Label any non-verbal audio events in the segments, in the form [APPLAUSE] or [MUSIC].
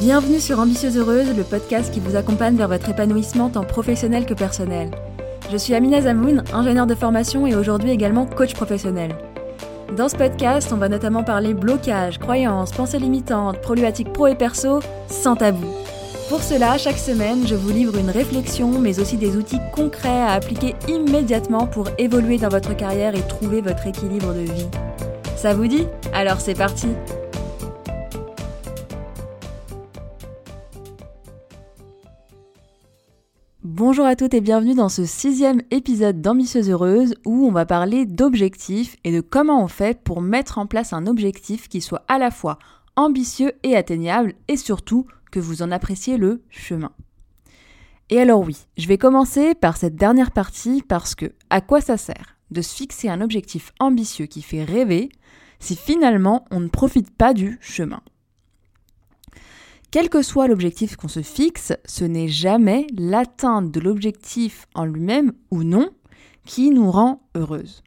Bienvenue sur Ambitieuse Heureuse, le podcast qui vous accompagne vers votre épanouissement tant professionnel que personnel. Je suis Amina Zamoun, ingénieure de formation et aujourd'hui également coach professionnel. Dans ce podcast, on va notamment parler blocage, croyances, pensées limitantes, problématiques pro et perso, sans tabou. Pour cela, chaque semaine, je vous livre une réflexion, mais aussi des outils concrets à appliquer immédiatement pour évoluer dans votre carrière et trouver votre équilibre de vie. Ça vous dit? Alors c'est parti Bonjour à toutes et bienvenue dans ce sixième épisode d'Ambitieuse Heureuse où on va parler d'objectifs et de comment on fait pour mettre en place un objectif qui soit à la fois ambitieux et atteignable et surtout que vous en appréciez le chemin. Et alors oui, je vais commencer par cette dernière partie parce que à quoi ça sert de se fixer un objectif ambitieux qui fait rêver si finalement on ne profite pas du chemin? Quel que soit l'objectif qu'on se fixe, ce n'est jamais l'atteinte de l'objectif en lui-même ou non qui nous rend heureuse.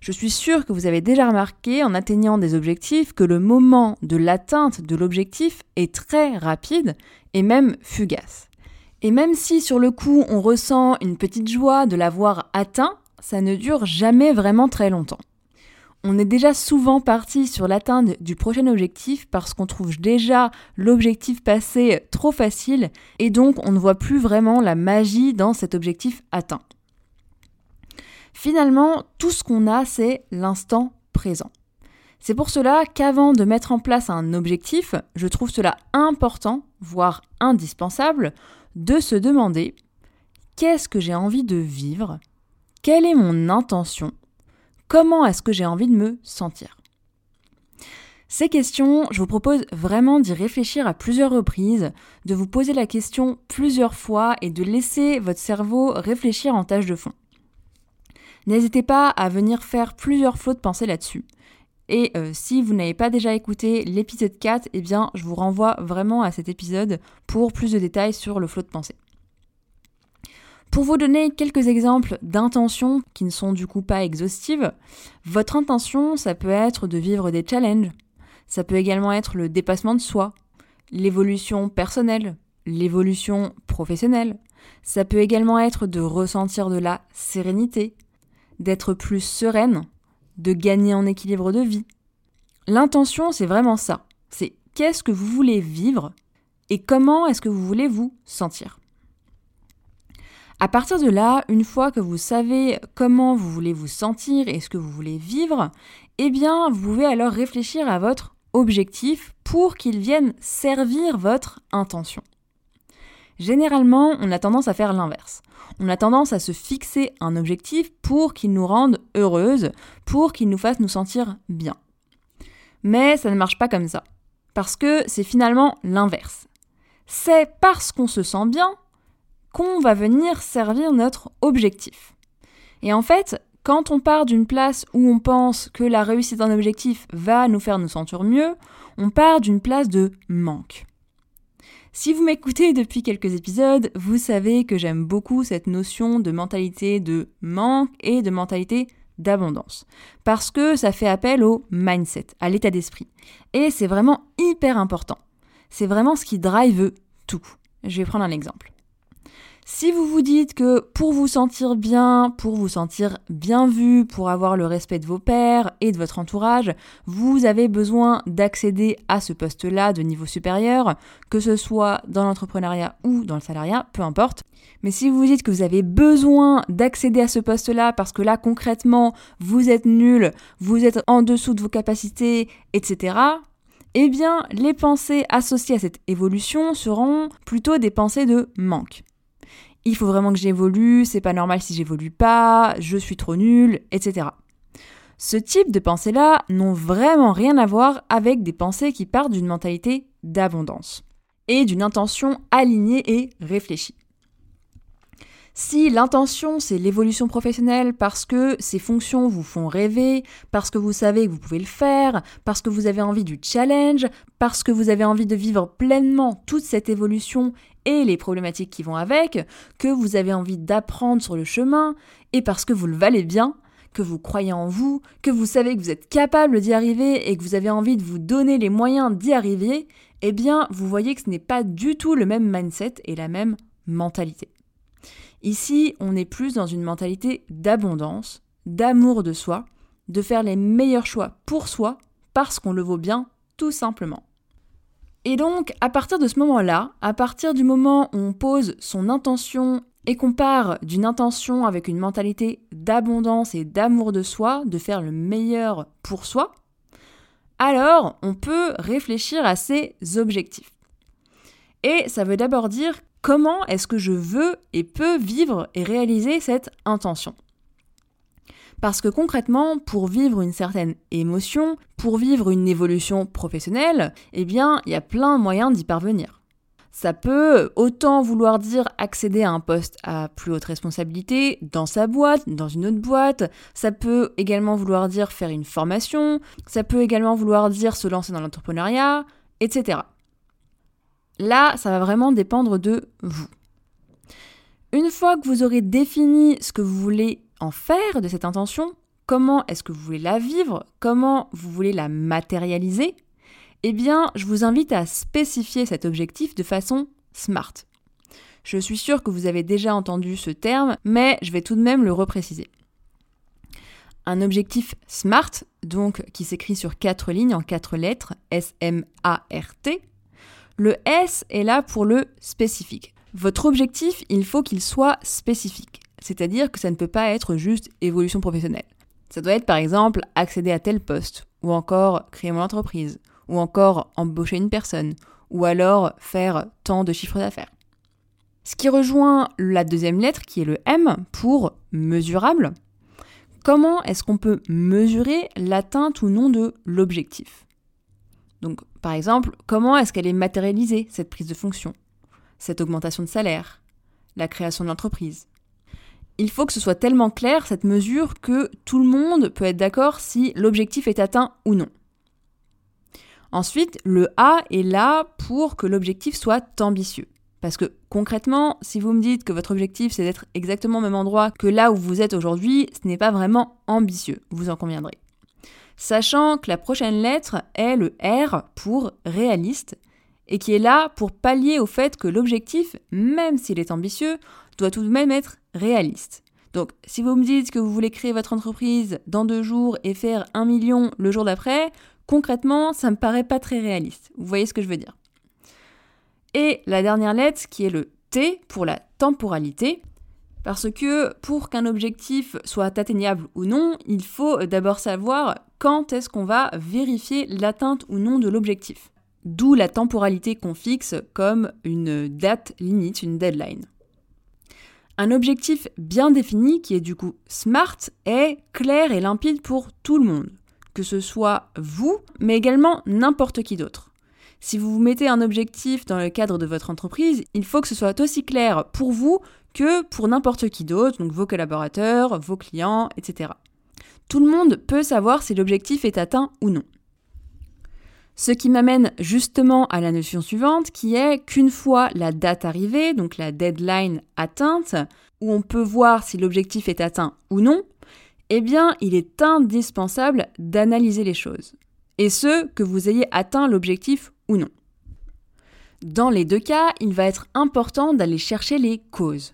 Je suis sûre que vous avez déjà remarqué en atteignant des objectifs que le moment de l'atteinte de l'objectif est très rapide et même fugace. Et même si sur le coup on ressent une petite joie de l'avoir atteint, ça ne dure jamais vraiment très longtemps. On est déjà souvent parti sur l'atteinte du prochain objectif parce qu'on trouve déjà l'objectif passé trop facile et donc on ne voit plus vraiment la magie dans cet objectif atteint. Finalement, tout ce qu'on a, c'est l'instant présent. C'est pour cela qu'avant de mettre en place un objectif, je trouve cela important, voire indispensable, de se demander qu'est-ce que j'ai envie de vivre, quelle est mon intention, comment est-ce que j'ai envie de me sentir? Ces questions, je vous propose vraiment d'y réfléchir à plusieurs reprises, de vous poser la question plusieurs fois et de laisser votre cerveau réfléchir en tâche de fond. N'hésitez pas à venir faire plusieurs flots de pensée là-dessus. Et euh, si vous n'avez pas déjà écouté l'épisode 4, eh bien je vous renvoie vraiment à cet épisode pour plus de détails sur le flot de pensée. Pour vous donner quelques exemples d'intentions qui ne sont du coup pas exhaustives, votre intention, ça peut être de vivre des challenges, ça peut également être le dépassement de soi, l'évolution personnelle, l'évolution professionnelle, ça peut également être de ressentir de la sérénité, d'être plus sereine, de gagner en équilibre de vie. L'intention, c'est vraiment ça. C'est qu'est-ce que vous voulez vivre et comment est-ce que vous voulez vous sentir. À partir de là, une fois que vous savez comment vous voulez vous sentir et ce que vous voulez vivre, eh bien, vous pouvez alors réfléchir à votre objectif pour qu'il vienne servir votre intention. Généralement, on a tendance à faire l'inverse. On a tendance à se fixer un objectif pour qu'il nous rende heureuses, pour qu'il nous fasse nous sentir bien. Mais ça ne marche pas comme ça. Parce que c'est finalement l'inverse. C'est parce qu'on se sent bien qu'on va venir servir notre objectif. Et en fait, quand on part d'une place où on pense que la réussite d'un objectif va nous faire nous sentir mieux, on part d'une place de manque. Si vous m'écoutez depuis quelques épisodes, vous savez que j'aime beaucoup cette notion de mentalité de manque et de mentalité d'abondance. Parce que ça fait appel au mindset, à l'état d'esprit. Et c'est vraiment hyper important. C'est vraiment ce qui drive tout. Je vais prendre un exemple. Si vous vous dites que pour vous sentir bien, pour vous sentir bien vu, pour avoir le respect de vos pairs et de votre entourage, vous avez besoin d'accéder à ce poste-là de niveau supérieur, que ce soit dans l'entrepreneuriat ou dans le salariat, peu importe. Mais si vous vous dites que vous avez besoin d'accéder à ce poste-là parce que là concrètement vous êtes nul, vous êtes en dessous de vos capacités, etc., eh bien, les pensées associées à cette évolution seront plutôt des pensées de manque il faut vraiment que j'évolue, c'est pas normal si j'évolue pas, je suis trop nul, etc. Ce type de pensées-là n'ont vraiment rien à voir avec des pensées qui partent d'une mentalité d'abondance et d'une intention alignée et réfléchie. Si l'intention c'est l'évolution professionnelle parce que ces fonctions vous font rêver, parce que vous savez que vous pouvez le faire, parce que vous avez envie du challenge, parce que vous avez envie de vivre pleinement toute cette évolution et les problématiques qui vont avec, que vous avez envie d'apprendre sur le chemin, et parce que vous le valez bien, que vous croyez en vous, que vous savez que vous êtes capable d'y arriver et que vous avez envie de vous donner les moyens d'y arriver, eh bien, vous voyez que ce n'est pas du tout le même mindset et la même mentalité. Ici, on est plus dans une mentalité d'abondance, d'amour de soi, de faire les meilleurs choix pour soi parce qu'on le vaut bien, tout simplement. Et donc, à partir de ce moment-là, à partir du moment où on pose son intention et qu'on part d'une intention avec une mentalité d'abondance et d'amour de soi, de faire le meilleur pour soi, alors on peut réfléchir à ses objectifs. Et ça veut d'abord dire comment est-ce que je veux et peux vivre et réaliser cette intention. Parce que concrètement, pour vivre une certaine émotion, pour vivre une évolution professionnelle, eh bien, il y a plein de moyens d'y parvenir. Ça peut autant vouloir dire accéder à un poste à plus haute responsabilité dans sa boîte, dans une autre boîte. Ça peut également vouloir dire faire une formation. Ça peut également vouloir dire se lancer dans l'entrepreneuriat, etc. Là, ça va vraiment dépendre de vous. Une fois que vous aurez défini ce que vous voulez en faire de cette intention, comment est-ce que vous voulez la vivre, comment vous voulez la matérialiser, eh bien, je vous invite à spécifier cet objectif de façon SMART. Je suis sûre que vous avez déjà entendu ce terme, mais je vais tout de même le repréciser. Un objectif SMART, donc qui s'écrit sur quatre lignes en quatre lettres, S-M-A-R-T. Le S est là pour le spécifique. Votre objectif, il faut qu'il soit spécifique, c'est-à-dire que ça ne peut pas être juste évolution professionnelle. Ça doit être par exemple accéder à tel poste, ou encore créer mon entreprise, ou encore embaucher une personne, ou alors faire tant de chiffres d'affaires. Ce qui rejoint la deuxième lettre qui est le M pour mesurable. Comment est-ce qu'on peut mesurer l'atteinte ou non de l'objectif? Donc par exemple, comment est-ce qu'elle est matérialisée, cette prise de fonction, cette augmentation de salaire, la création de l'entreprise? Il faut que ce soit tellement clair, cette mesure, que tout le monde peut être d'accord si l'objectif est atteint ou non. Ensuite, le A est là pour que l'objectif soit ambitieux. Parce que concrètement, si vous me dites que votre objectif c'est d'être exactement au même endroit que là où vous êtes aujourd'hui, ce n'est pas vraiment ambitieux, vous en conviendrez. Sachant que la prochaine lettre est le R pour réaliste, et qui est là pour pallier au fait que l'objectif, même s'il est ambitieux, doit tout de même être réaliste. Donc, si vous me dites que vous voulez créer votre entreprise dans deux jours et faire un million le jour d'après, concrètement, ça me paraît pas très réaliste. Vous voyez ce que je veux dire Et la dernière lettre, qui est le T pour la temporalité, parce que pour qu'un objectif soit atteignable ou non, il faut d'abord savoir quand est-ce qu'on va vérifier l'atteinte ou non de l'objectif. D'où la temporalité qu'on fixe comme une date limite, une deadline. Un objectif bien défini, qui est du coup SMART, est clair et limpide pour tout le monde que ce soit vous, mais également n'importe qui d'autre. Si vous vous mettez un objectif dans le cadre de votre entreprise, il faut que ce soit aussi clair pour vous que pour n'importe qui d'autre, donc vos collaborateurs, vos clients, etc. Tout le monde peut savoir si l'objectif est atteint ou non. Ce qui m'amène justement à la notion suivante, qui est qu'une fois la date arrivée, donc la deadline atteinte, où on peut voir si l'objectif est atteint ou non, eh bien, il est indispensable d'analyser les choses. Et ce, que vous ayez atteint l'objectif ou non. Dans les deux cas, il va être important d'aller chercher les causes.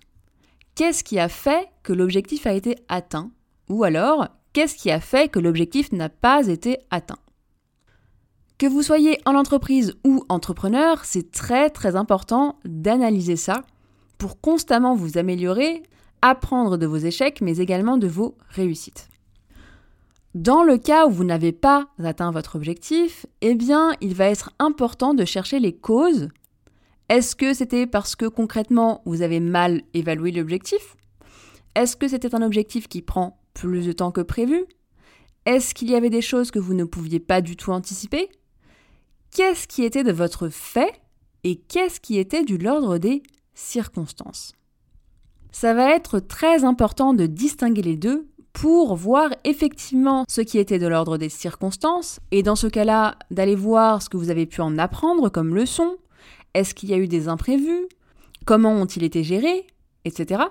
Qu'est-ce qui a fait que l'objectif a été atteint Ou alors, qu'est-ce qui a fait que l'objectif n'a pas été atteint Que vous soyez en entreprise ou entrepreneur, c'est très très important d'analyser ça pour constamment vous améliorer apprendre de vos échecs, mais également de vos réussites. Dans le cas où vous n'avez pas atteint votre objectif, eh bien, il va être important de chercher les causes. Est-ce que c'était parce que concrètement vous avez mal évalué l'objectif? Est-ce que c'était un objectif qui prend plus de temps que prévu? Est-ce qu'il y avait des choses que vous ne pouviez pas du tout anticiper? Qu'est-ce qui était de votre fait et qu'est-ce qui était du l'ordre des circonstances? Ça va être très important de distinguer les deux pour voir effectivement ce qui était de l'ordre des circonstances, et dans ce cas-là, d'aller voir ce que vous avez pu en apprendre comme leçon, est-ce qu'il y a eu des imprévus, comment ont-ils été gérés, etc.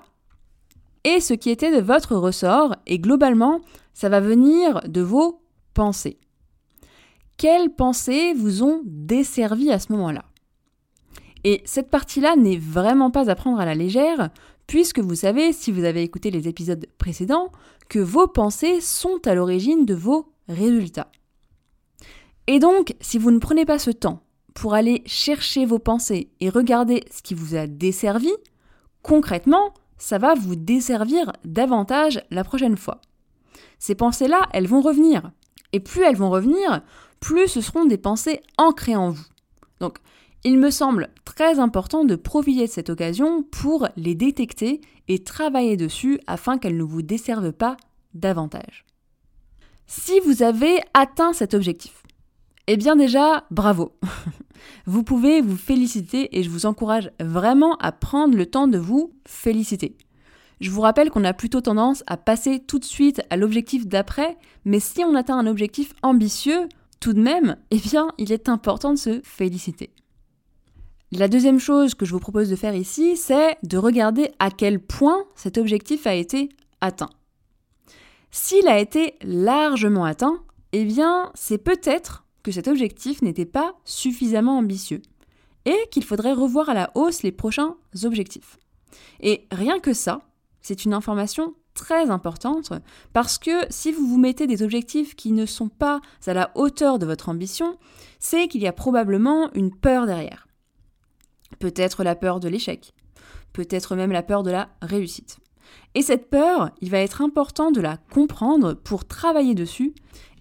Et ce qui était de votre ressort, et globalement, ça va venir de vos pensées. quelles pensées vous ont desservi à ce moment-là? Et cette partie-là n'est vraiment pas à prendre à la légère, puisque vous savez, si vous avez écouté les épisodes précédents, que vos pensées sont à l'origine de vos résultats. Et donc, si vous ne prenez pas ce temps pour aller chercher vos pensées et regarder ce qui vous a desservi, concrètement, ça va vous desservir davantage la prochaine fois. Ces pensées-là, elles vont revenir. Et plus elles vont revenir, plus ce seront des pensées ancrées en vous. Donc, il me semble très important de profiter de cette occasion pour les détecter et travailler dessus afin qu'elles ne vous desservent pas davantage. Si vous avez atteint cet objectif, eh bien déjà, bravo. [LAUGHS] vous pouvez vous féliciter et je vous encourage vraiment à prendre le temps de vous féliciter. Je vous rappelle qu'on a plutôt tendance à passer tout de suite à l'objectif d'après, mais si on atteint un objectif ambitieux, tout de même, [LAUGHS] eh bien, il est important de se féliciter. La deuxième chose que je vous propose de faire ici, c'est de regarder à quel point cet objectif a été atteint. S'il a été largement atteint, eh bien, c'est peut-être que cet objectif n'était pas suffisamment ambitieux et qu'il faudrait revoir à la hausse les prochains objectifs. Et rien que ça, c'est une information très importante parce que si vous vous mettez des objectifs qui ne sont pas à la hauteur de votre ambition, c'est qu'il y a probablement une peur derrière. Peut-être la peur de l'échec, peut-être même la peur de la réussite. Et cette peur, il va être important de la comprendre pour travailler dessus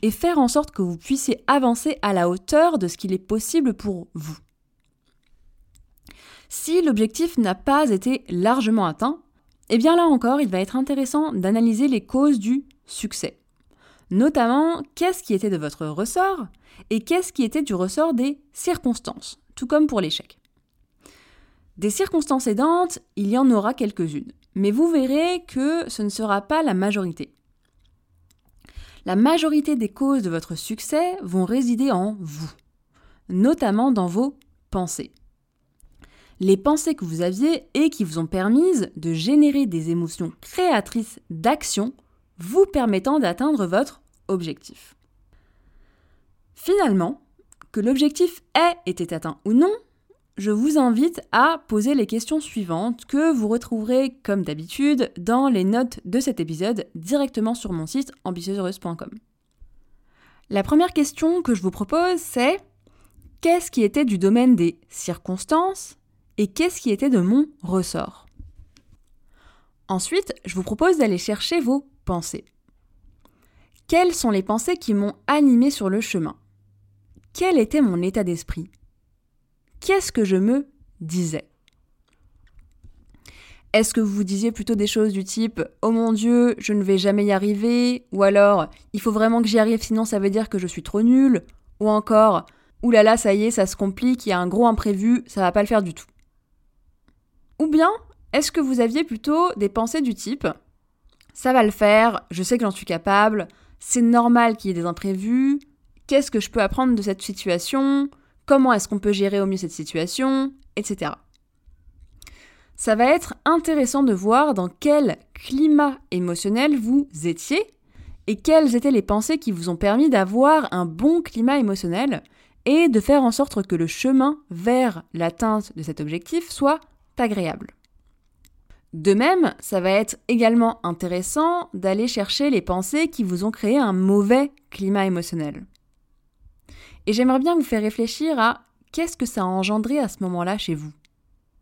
et faire en sorte que vous puissiez avancer à la hauteur de ce qu'il est possible pour vous. Si l'objectif n'a pas été largement atteint, eh bien là encore, il va être intéressant d'analyser les causes du succès. Notamment, qu'est-ce qui était de votre ressort et qu'est-ce qui était du ressort des circonstances, tout comme pour l'échec. Des circonstances aidantes, il y en aura quelques-unes, mais vous verrez que ce ne sera pas la majorité. La majorité des causes de votre succès vont résider en vous, notamment dans vos pensées. Les pensées que vous aviez et qui vous ont permis de générer des émotions créatrices d'action vous permettant d'atteindre votre objectif. Finalement, que l'objectif ait été atteint ou non, je vous invite à poser les questions suivantes que vous retrouverez comme d'habitude dans les notes de cet épisode directement sur mon site ambitieuseheureuse.com. La première question que je vous propose c'est qu'est-ce qui était du domaine des circonstances et qu'est-ce qui était de mon ressort? Ensuite, je vous propose d'aller chercher vos pensées. Quelles sont les pensées qui m'ont animé sur le chemin? Quel était mon état d'esprit? Qu'est-ce que je me disais? Est-ce que vous vous disiez plutôt des choses du type Oh mon Dieu, je ne vais jamais y arriver Ou alors Il faut vraiment que j'y arrive, sinon ça veut dire que je suis trop nulle Ou encore Ouh là là, ça y est, ça se complique, il y a un gros imprévu, ça va pas le faire du tout. Ou bien, est-ce que vous aviez plutôt des pensées du type Ça va le faire, je sais que j'en suis capable, c'est normal qu'il y ait des imprévus, qu'est-ce que je peux apprendre de cette situation comment est-ce qu'on peut gérer au mieux cette situation, etc. Ça va être intéressant de voir dans quel climat émotionnel vous étiez et quelles étaient les pensées qui vous ont permis d'avoir un bon climat émotionnel et de faire en sorte que le chemin vers l'atteinte de cet objectif soit agréable. De même, ça va être également intéressant d'aller chercher les pensées qui vous ont créé un mauvais climat émotionnel. Et j'aimerais bien vous faire réfléchir à qu'est-ce que ça a engendré à ce moment-là chez vous.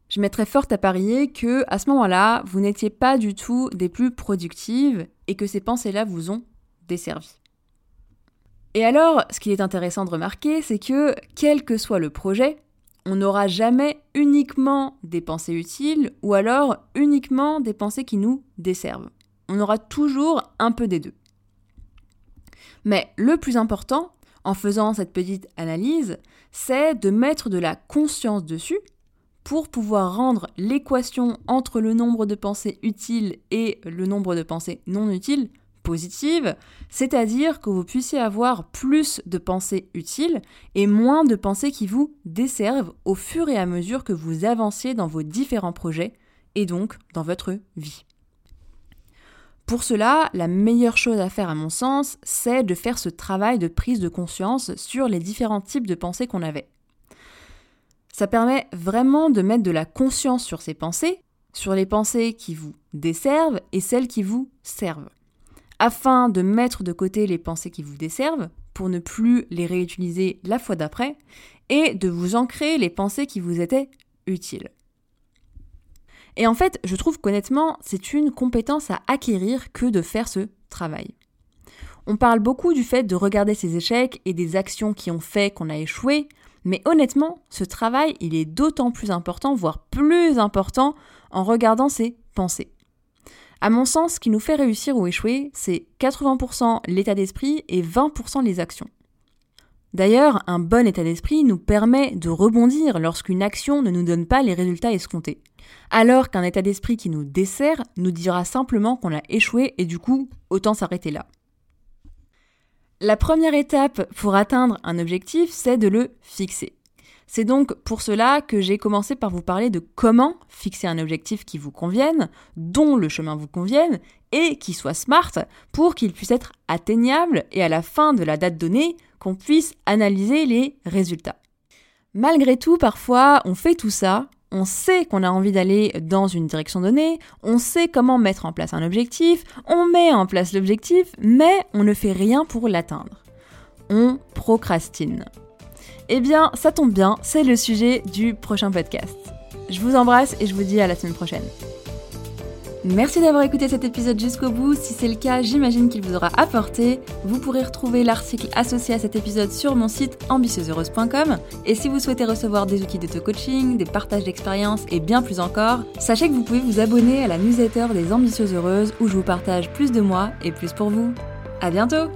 Je mettrais fort à parier que à ce moment-là, vous n'étiez pas du tout des plus productives et que ces pensées-là vous ont desservi. Et alors, ce qu'il est intéressant de remarquer, c'est que quel que soit le projet, on n'aura jamais uniquement des pensées utiles ou alors uniquement des pensées qui nous desservent. On aura toujours un peu des deux. Mais le plus important, en faisant cette petite analyse, c'est de mettre de la conscience dessus pour pouvoir rendre l'équation entre le nombre de pensées utiles et le nombre de pensées non utiles positive, c'est-à-dire que vous puissiez avoir plus de pensées utiles et moins de pensées qui vous desservent au fur et à mesure que vous avanciez dans vos différents projets et donc dans votre vie. Pour cela, la meilleure chose à faire à mon sens, c'est de faire ce travail de prise de conscience sur les différents types de pensées qu'on avait. Ça permet vraiment de mettre de la conscience sur ces pensées, sur les pensées qui vous desservent et celles qui vous servent, afin de mettre de côté les pensées qui vous desservent pour ne plus les réutiliser la fois d'après, et de vous ancrer les pensées qui vous étaient utiles. Et en fait, je trouve qu'honnêtement, c'est une compétence à acquérir que de faire ce travail. On parle beaucoup du fait de regarder ses échecs et des actions qui ont fait qu'on a échoué, mais honnêtement, ce travail, il est d'autant plus important, voire plus important, en regardant ses pensées. À mon sens, ce qui nous fait réussir ou échouer, c'est 80% l'état d'esprit et 20% les actions. D'ailleurs, un bon état d'esprit nous permet de rebondir lorsqu'une action ne nous donne pas les résultats escomptés. Alors qu'un état d'esprit qui nous dessert nous dira simplement qu'on a échoué et du coup, autant s'arrêter là. La première étape pour atteindre un objectif, c'est de le fixer. C'est donc pour cela que j'ai commencé par vous parler de comment fixer un objectif qui vous convienne, dont le chemin vous convienne, et qui soit smart pour qu'il puisse être atteignable et à la fin de la date donnée, qu'on puisse analyser les résultats. Malgré tout, parfois, on fait tout ça, on sait qu'on a envie d'aller dans une direction donnée, on sait comment mettre en place un objectif, on met en place l'objectif, mais on ne fait rien pour l'atteindre. On procrastine. Eh bien, ça tombe bien, c'est le sujet du prochain podcast. Je vous embrasse et je vous dis à la semaine prochaine. Merci d'avoir écouté cet épisode jusqu'au bout. Si c'est le cas, j'imagine qu'il vous aura apporté. Vous pourrez retrouver l'article associé à cet épisode sur mon site ambitieuseheureuse.com. Et si vous souhaitez recevoir des outils d'auto-coaching, des partages d'expériences et bien plus encore, sachez que vous pouvez vous abonner à la newsletter des Ambitieuses Heureuses où je vous partage plus de moi et plus pour vous. À bientôt!